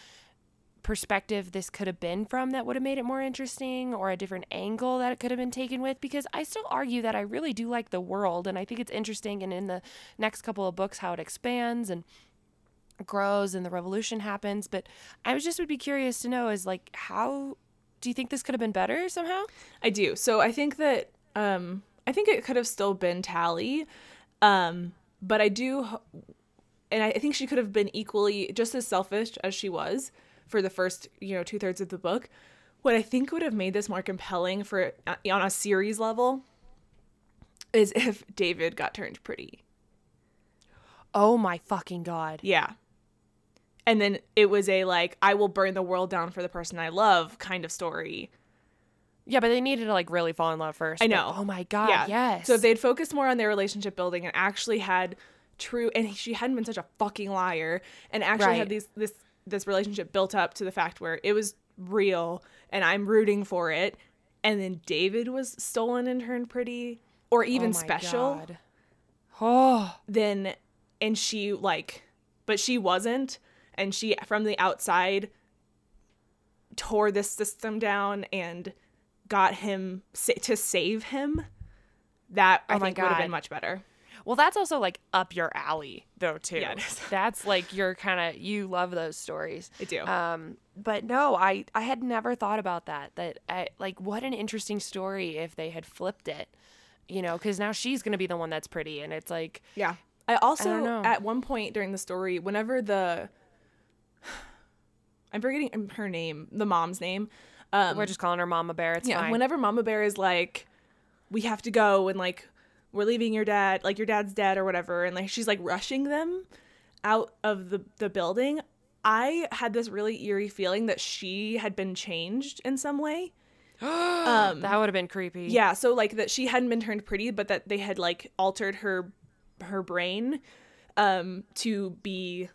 perspective this could have been from that would have made it more interesting, or a different angle that it could have been taken with? Because I still argue that I really do like the world, and I think it's interesting, and in the next couple of books, how it expands and grows and the revolution happens. But I just would be curious to know is like how do you think this could have been better somehow? I do. So I think that um I think it could have still been Tally. Um but I do and I think she could have been equally just as selfish as she was for the first, you know, two thirds of the book. What I think would have made this more compelling for uh, on a series level is if David got turned pretty. Oh my fucking god. Yeah. And then it was a like I will burn the world down for the person I love kind of story. Yeah, but they needed to like really fall in love first. I but- know. oh my god. yeah. Yes. So if they'd focused more on their relationship building and actually had true and she hadn't been such a fucking liar and actually Right. had these this this relationship built up to the fact where it was real and I'm rooting for it. And then David was stolen and turned pretty or even Oh my special God. Oh. then and she like but she wasn't. And she from the outside tore this system down and got him to save him. That oh i Oh think would have been much better Well, that's also like up your alley though too. Yeah. That's like your kind of you love those stories. i do Um, but no, I I had never thought about that. That I, like what an interesting story if they had flipped it, you know, because now she's gonna be the one that's pretty, and it's like yeah i also know. at one point during the story whenever the i'm forgetting her name the mom's name um we're just calling her Mama Bear. It's yeah fine. whenever mama bear is like we have to go and like we're leaving your dad like your dad's dead or whatever and like she's like rushing them out of the the building i had this really eerie feeling that she had been changed in some way um that would have been creepy. yeah so like that she hadn't been turned pretty but that they had like altered her her brain um to be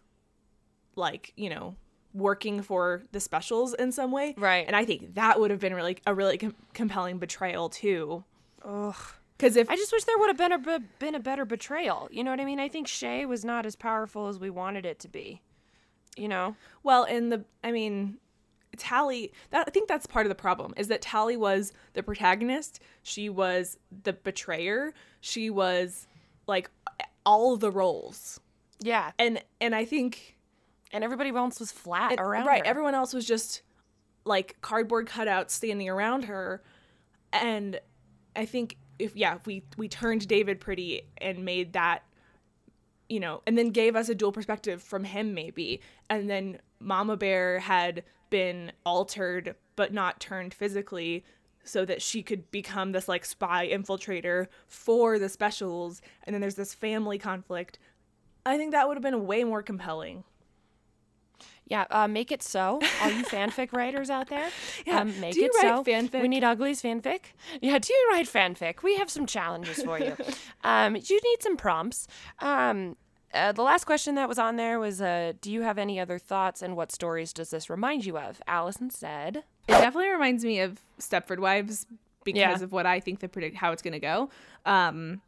like you know working for the specials in some way Right. and i think that would have been really a really com- compelling betrayal too Ugh. Because if I just wish there would have been a been a better betrayal. You know what I mean? I think Shay was not as powerful as we wanted it to be. You know? well in the i mean tally that i think that's part of the problem is that tally was the protagonist she was the betrayer she was like all the roles Yeah. and and i think And everybody else was flat And- around right her. everyone else was just like cardboard cutouts standing around her and i think if yeah if we we turned david pretty and made that you know and then gave us a dual perspective from him maybe. And then mama bear had been altered but not turned physically so that she could become this like spy infiltrator for the specials. And then there's this family conflict. I think that would have been way more compelling Yeah, uh, make it so. All you fanfic writers out there, Yeah, um, make do you it write so. fanfic? We need uglies fanfic. Yeah, do you write fanfic? We have some challenges for you. um, you need some prompts. Um, uh, the last question that was on there was, uh, do you have any other thoughts and what stories does this remind you of? Allison said, It definitely reminds me of Stepford Wives because Yeah. of what I think the predict how it's going to go. Um,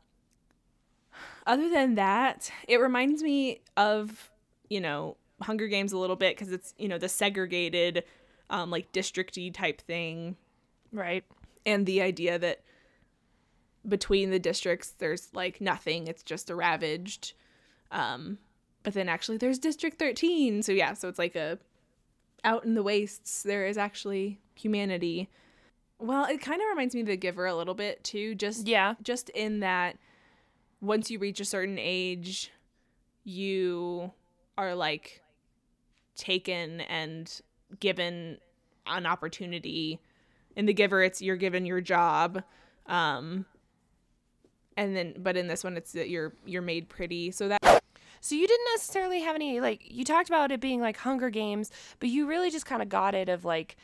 other than that, it reminds me of you know Hunger Games a little bit because it's you know the segregated, um, like districty type thing, right? and the idea that between the districts there's like nothing; it's just a ravaged. Um, but then actually there's District 13, so yeah, so it's like a out in the wastes there is actually humanity Well, it kind of reminds me of The Giver a little bit too. Just Yeah. just in that once you reach a certain age, you are like taken and given an opportunity. In The Giver, it's you're given your job, um, and then but in this one, it's that you're you're made pretty. So that So you didn't necessarily have any like you talked about it being like Hunger Games, but you really just kind of got it of like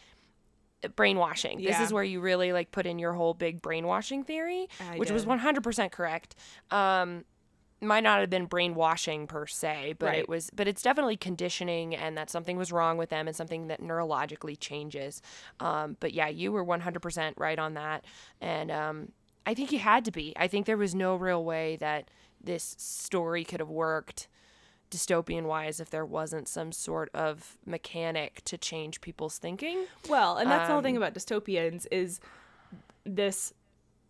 brainwashing. This is where you really like put in your whole big brainwashing theory, I which was 100% correct. Um might not have been brainwashing per se, but Right. it was but it's definitely conditioning and that something was wrong with them and something that neurologically changes. Um but yeah, you were 100% right on that. And um I think you had to be. I think there was no real way that this story could have worked dystopian wise if there wasn't some sort of mechanic to change people's thinking. Well, and that's the whole Um, thing about dystopians is this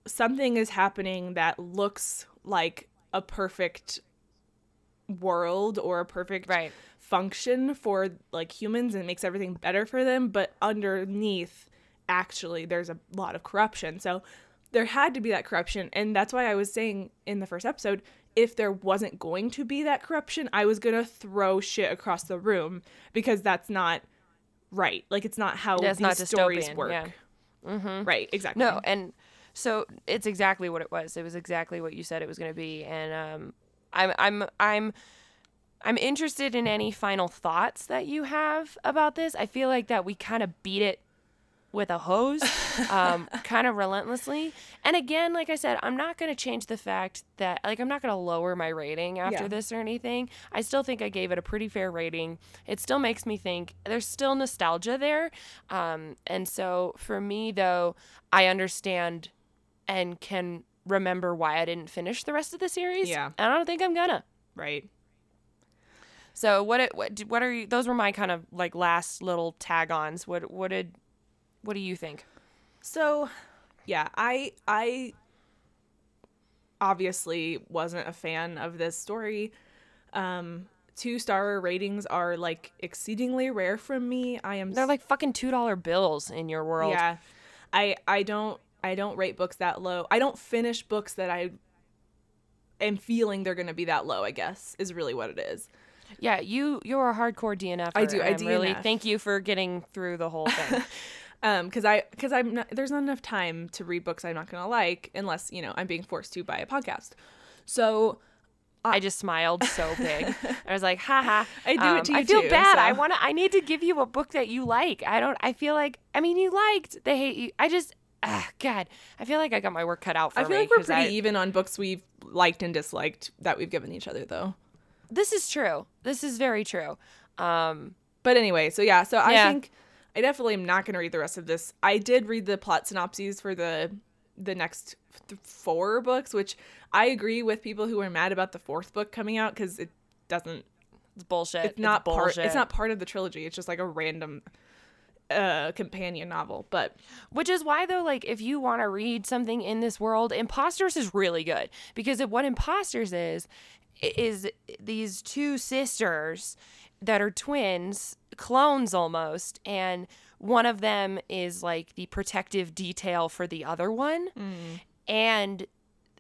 something is happening that looks like a perfect world or a perfect Right. function for like humans and makes everything better for them, but underneath actually there's a lot of corruption. So there had to be that corruption and that's why I was saying in the first episode if there wasn't going to be that corruption, I was going to throw shit across the room because that's not right. Like it's not how That's these not stories dystopian, work. yeah. Mm-hmm. Right, exactly. No, and so it's exactly what it was. It was exactly what you said it was going to be, and um, I'm I'm I'm I'm interested in any final thoughts that you have about this. I feel like that we kind of beat it with a hose, um, kind of relentlessly. And again, like I said, I'm not going to change the fact that like I'm not going to lower my rating after Yeah. this or anything. I still think I gave it a pretty fair rating. It still makes me think there's still nostalgia there. Um, and so for me though, I understand and can remember why I didn't finish the rest of the series. Yeah. And I don't think I'm gonna. Right. So what it, what what are you those were my kind of like last little tag-ons. What what did what do you think? So, yeah, I I obviously wasn't a fan of this story. Um two star ratings are like exceedingly rare from me. I am They're like fucking two dollar bills in your world. Yeah. I I don't I don't rate books that low. I don't finish books that I am feeling they're going to be that low, I guess. Is really what it is. Yeah, you you're a hardcore DNF. I do, I I'm Really, thank you for getting through the whole thing. Um cuz I cuz I'm not, there's not enough time to read books I'm not going to like unless, you know, I'm being forced to by a podcast. So, I just smiled so big. I was like, haha. I do it Um, to you I feel too, bad. I want to. I need to give you a book that you like. I don't. I feel like. I mean, you liked. They hate you. I just. Ah, God. I feel like I got my work cut out for me. I feel me. like we're pretty I- even on books we've liked and disliked that we've given each other though. This is true. This is very true. Um. But anyway, so yeah, so I Yeah. think I definitely am not going to read the rest of this. I did read the plot synopses for the the next th- four books, which I agree with people who are mad about the fourth book coming out because it doesn't. It's bullshit. It's not part. bullshit. It's not part of the trilogy. It's just like a random uh companion novel. But Which is why, though, like, if you want to read something in this world, Impostors is really good because it, what Impostors is, is these two sisters that are twins, clones almost, and one of them is like the protective detail for the other one. And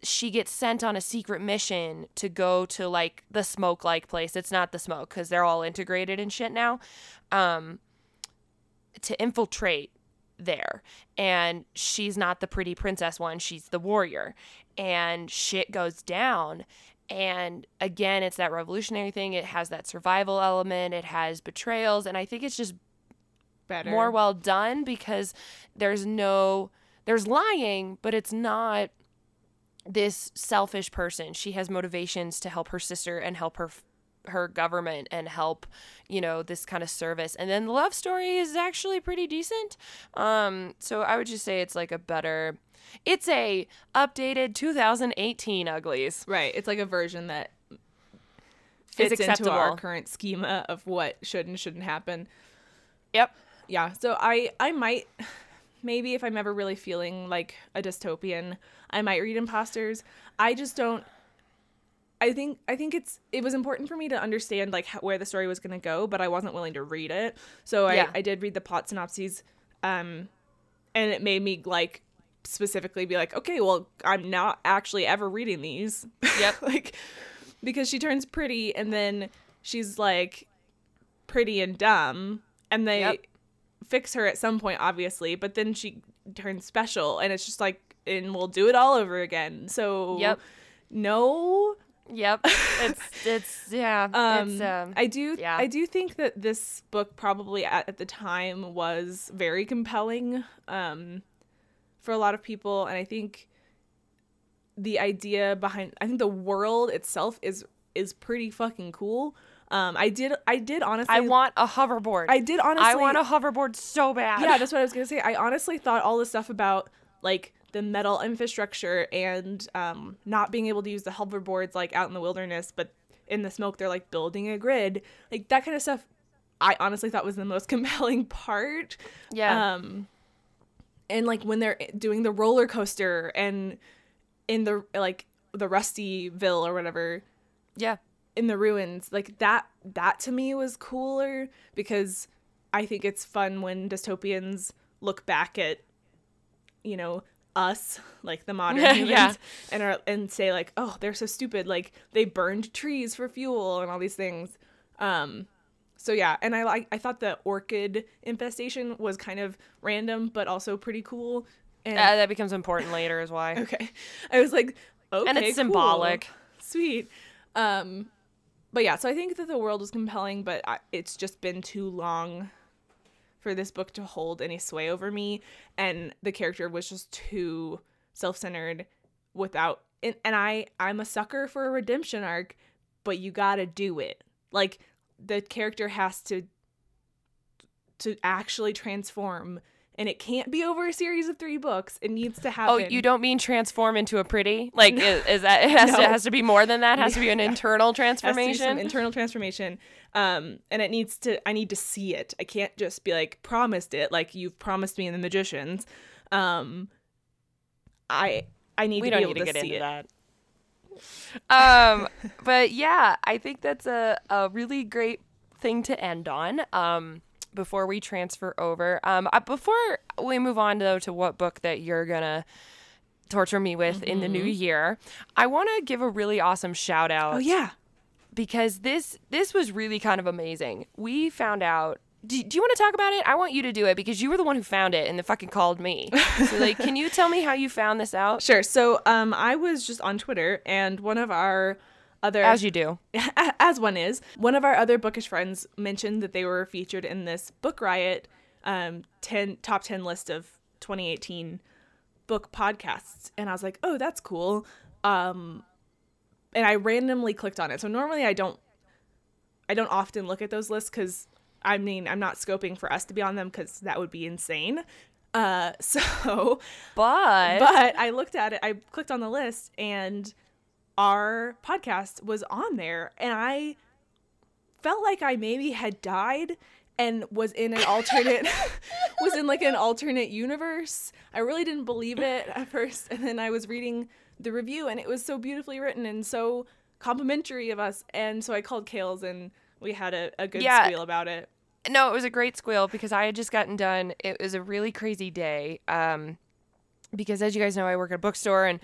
she gets sent on a secret mission to go to like the smoke like place. It's not the smoke because they're all integrated and shit now. Um, to infiltrate there. And she's not the pretty princess one she's the warrior. And shit goes down. And again it's that revolutionary thing. It has that survival element. It has betrayals. And i think it's just better. more well done because there's no there's lying but it's not this selfish person. She has motivations to help her sister and help her her government and help you know this kind of service. And then the love story is actually pretty decent. Um so i would just say it's like a better it's a updated 2018 uglies. Right. It's like a version that fits into our current schema of what should and shouldn't happen. yep. Yeah. So i i might maybe if i'm ever really feeling like a dystopian i might read impostors. I just don't i think i think it's it was important for me to understand like how, where the story was going to go but i wasn't willing to read it so Yeah. I, I did read the plot synopses um and it made me like specifically be like, okay, well, I'm not actually ever reading these. Yep. like because she turns pretty and then she's like pretty and dumb and they Yep. fix her at some point obviously, but then she turns special and it's just like and we'll do it all over again. So Yep. no Yep. It's it's yeah. um, it's um I do yeah. I do think that this book probably at, at the time was very compelling um for a lot of people and I think the idea behind I think the world itself is is pretty fucking cool. Um I did I did honestly I want a hoverboard. I did honestly I want a hoverboard so bad. yeah, that's what I was gonna say. I honestly thought all the stuff about like the metal infrastructure and um, not being able to use the hoverboards like out in the wilderness, but in the smoke they're like building a grid, like that kind of stuff. I honestly thought was the most compelling part. yeah. Um, and like when they're doing the roller coaster and in the like the Rustyville or whatever, yeah. in the ruins like that that to me was cooler because i think it's fun when dystopians look back at you know us like the modern Yeah. humans and are and say like oh they're so stupid like they burned trees for fuel and all these things um so yeah and i like i thought the orchid infestation was kind of random but also pretty cool and Uh, that becomes important later is why. okay i was like okay and it's cool symbolic. sweet um but yeah so i think that the world is compelling but I, it's just been too long for this book to hold any sway over me and the character was just too self-centered without and, and i i'm a sucker for a redemption arc but you gotta do it. Like the character has to to actually transform and it can't be over a series of three books it needs to happen Oh, you don't mean transform into a pretty? Like, is, is that it has, to, No. it has to be more than that? It has to be an internal has to be some transformation? internal transformation um and it needs to i need to see it i can't just be like promised it like you've promised me in the magicians um i i need we to be able need to to, get see into it that. Um, but yeah, I think that's a, a really great thing to end on. Um, before we transfer over, um, uh, before we move on though to what book that you're gonna torture me with in the new year, I want to give a really awesome shout out oh yeah because this this was really kind of amazing. We found out. Do, do you want to talk about it? I want you to do it because you were the one who found it and then fucking called me. So like, can you tell me how you found this out? sure so um i was just on twitter and one of our other As you do. as one is. One of our other bookish friends mentioned that they were featured in this book riot um 10 top 10 list of 2018 book podcasts. And i was like oh that's cool. Um and i randomly clicked on it. So normally i don't i don't often look at those lists because i mean i'm not scoping for us to be on them because that would be insane. Uh so But, but I looked at it, I clicked on the list, and our podcast was on there. And I felt like I maybe had died and was in an alternate, was in like an alternate universe. I really didn't believe it at first. And then I was reading the review, and it was so beautifully written and so complimentary of us. And so I called Kales, and we had a, a good Yeah. squeal about it. no, it was a great squeal because I had just gotten done. It was a really crazy day. Um, because as you guys know, I work at a bookstore, and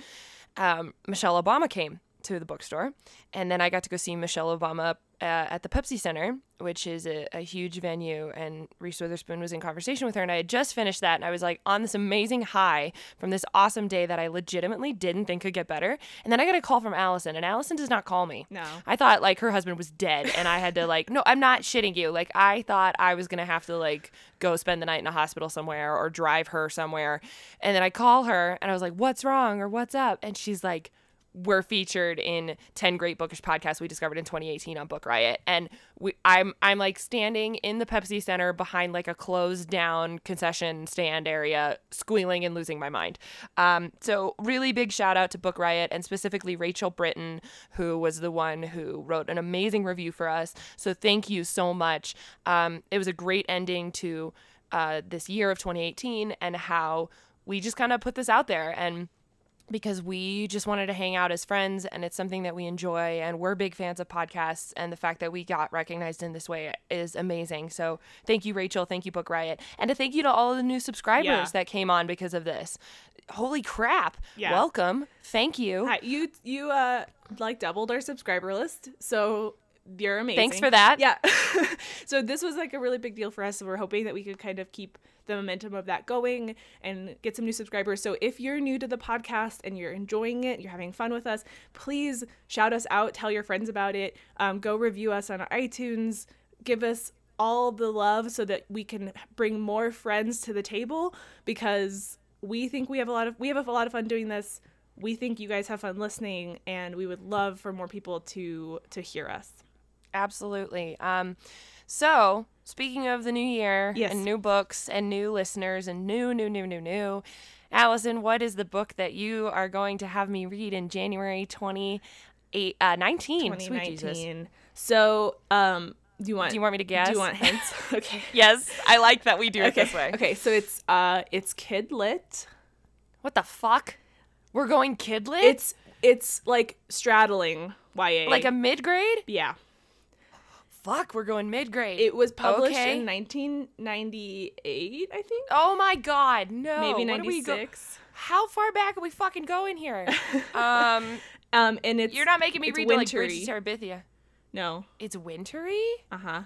um, Michelle Obama came to the bookstore, and then I got to go see Michelle Obama uh, at the Pepsi Center, which is a, a huge venue. And Reese Witherspoon was in conversation with her, and I had just finished that, and I was like on this amazing high from this awesome day that I legitimately didn't think could get better. And then I got a call from Allison, and Allison does not call me. No. I thought like her husband was dead and I had to like no, I'm not shitting you. Like I thought I was going to have to like go spend the night in a hospital somewhere or drive her somewhere. And then I call her and I was like, "What's wrong?" or "What's up?" And she's like, we're featured in 10 great bookish podcasts we discovered in 2018 on book riot. And we i'm i'm like standing in the pepsi center behind like a closed down concession stand area squealing and losing my mind. Um, so really big shout out to book riot and specifically rachel britton who was the one who wrote an amazing review for us. So thank you so much. Um, it was a great ending to uh, this year of 2018 and how we just kind of put this out there. And because we just wanted to hang out as friends and it's something that we enjoy and we're big fans of podcasts and the fact that we got recognized in this way is amazing. So thank you Rachel, thank you Book Riot, and a thank you to all of the new subscribers Yeah. that came on because of this. Holy crap. Yeah. Welcome. Thank you. Hi, you you uh like doubled our subscriber list, so you're amazing. Thanks for that. Yeah. so this was like a really big deal for us. So we're hoping that we could kind of keep the momentum of that going and get some new subscribers. So if you're new to the podcast and you're enjoying it, you're having fun with us, please shout us out, tell your friends about it, um, go review us on iTunes, give us all the love so that we can bring more friends to the table because we think we have a lot of we have a lot of fun doing this we think you guys have fun listening and we would love for more people to to hear us Absolutely. Um, so, speaking of the new year Yes. and new books and new listeners and new, new, new, new, new, Allison, what is the book that you are going to have me read in January 2019? Uh, 19. 2019 so um do you want Do you want me to guess? do you want hints okay Yes, I like that we do it okay this way. okay so it's uh it's kid lit What the fuck? We're going kidlit? it's it's like straddling ya like a mid grade? yeah Fuck, we're going mid grade. it was published Okay. in 1998 i think Oh my god, no. maybe What do we go- 96 How far back are we fucking going here? um, um and it's you're not making me read like wintry. To Terabithia. no It's wintry? uh-huh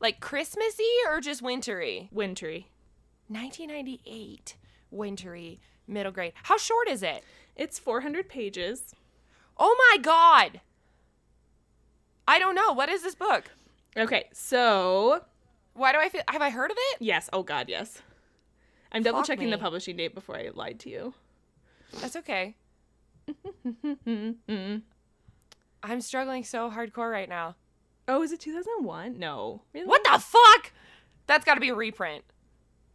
Like Christmassy or just wintry? wintry 1998, wintry, middle grade. How short is it? it's 400 pages Oh my god. I don't know. What is this book? Okay so Why do I feel have I heard of it? Yes. Oh God, yes. I'm double Fuck checking the publishing date before I lied to you. That's okay. I'm struggling so hardcore right now. Oh, is it 2001? No. Really? What the fuck? That's got to be a reprint.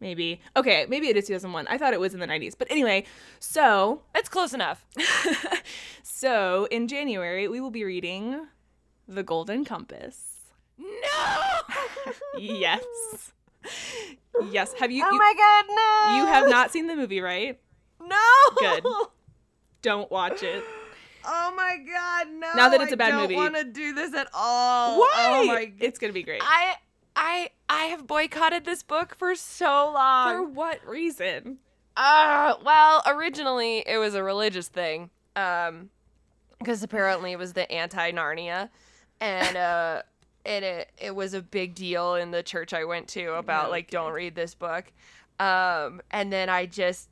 Maybe. Okay, maybe it is 2001. I thought it was in the 90s. But anyway, so That's close enough. so in January we will be reading The Golden Compass. No. Yes. yes. Have you? Oh you, my god, no. you have not seen the movie, right? No. Good. Don't watch it. Oh my god, no. Now that it's a bad movie. I don't want to do this at all. Why? Oh my It's gonna be great. I I I have boycotted this book for so long. For what reason? Uh, well, originally it was a religious thing. Um, because apparently it was the anti Narnia, and uh, and it it was a big deal in the church I went to about like don't read this book. Um, and then I just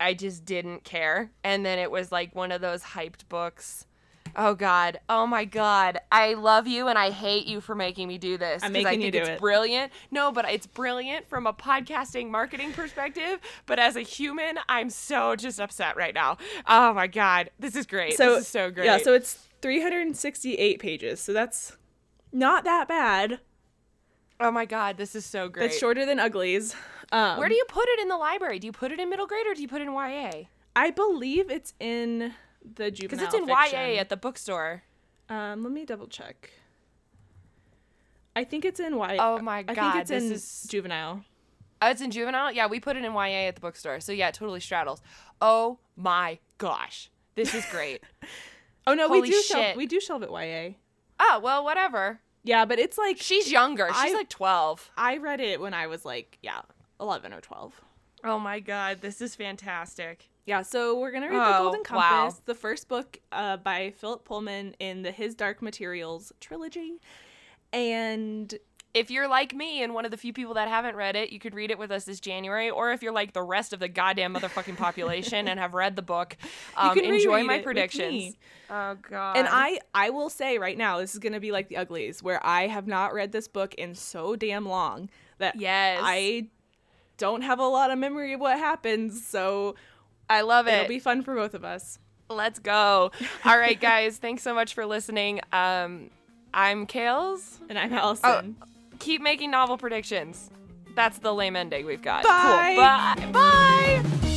I just didn't care, and then it was like one of those hyped books. Oh God! Oh my God! I love you and I hate you for making me do this. I'm 'cause I making you do it's it. brilliant. No, but it's brilliant from a podcasting marketing perspective. But as a human, I'm so just upset right now. Oh my God! This is great. So this is so great. Yeah, so it's 368 pages. So that's not that bad. oh my God! This is so great. It's shorter than Uglies. Um, Where do you put it in the library? Do you put it in middle grade or do you put it in YA? I believe it's in the juvenile. Because it's in fiction. YA at the bookstore. Um, let me double check. I think it's in YA. Oh my I God, think it's this in is- juvenile. Oh, it's in juvenile. Yeah, we put it in YA at the bookstore. So yeah, it totally straddles. Oh my gosh, this is great. Oh no, Holy we do shit. shelve, we do shelve it YA. Oh well, whatever. Yeah, but it's like She's younger. She's I- like twelve. I read it when I was like yeah, 11 or 12. Oh my god, this is fantastic. Yeah, so we're gonna read The Oh, Golden wow. Compass, the first book uh, by Philip Pullman in the His Dark Materials trilogy, and If you're like me and one of the few people that haven't read it, you could read it with us this January. Or if you're like the rest of the goddamn motherfucking population and have read the book, um, can enjoy my predictions. Oh god. and I I will say right now this is gonna be like The Uglies, where I have not read this book in so damn long that yes, I don't have a lot of memory of what happens, so I love it. it'll be fun for both of us. Let's go. All right, guys. Thanks so much for listening. Um, I'm Kales. And I'm Allison. Keep making novel predictions. That's the lame ending we've got. Bye. Cool. Bye. Bye.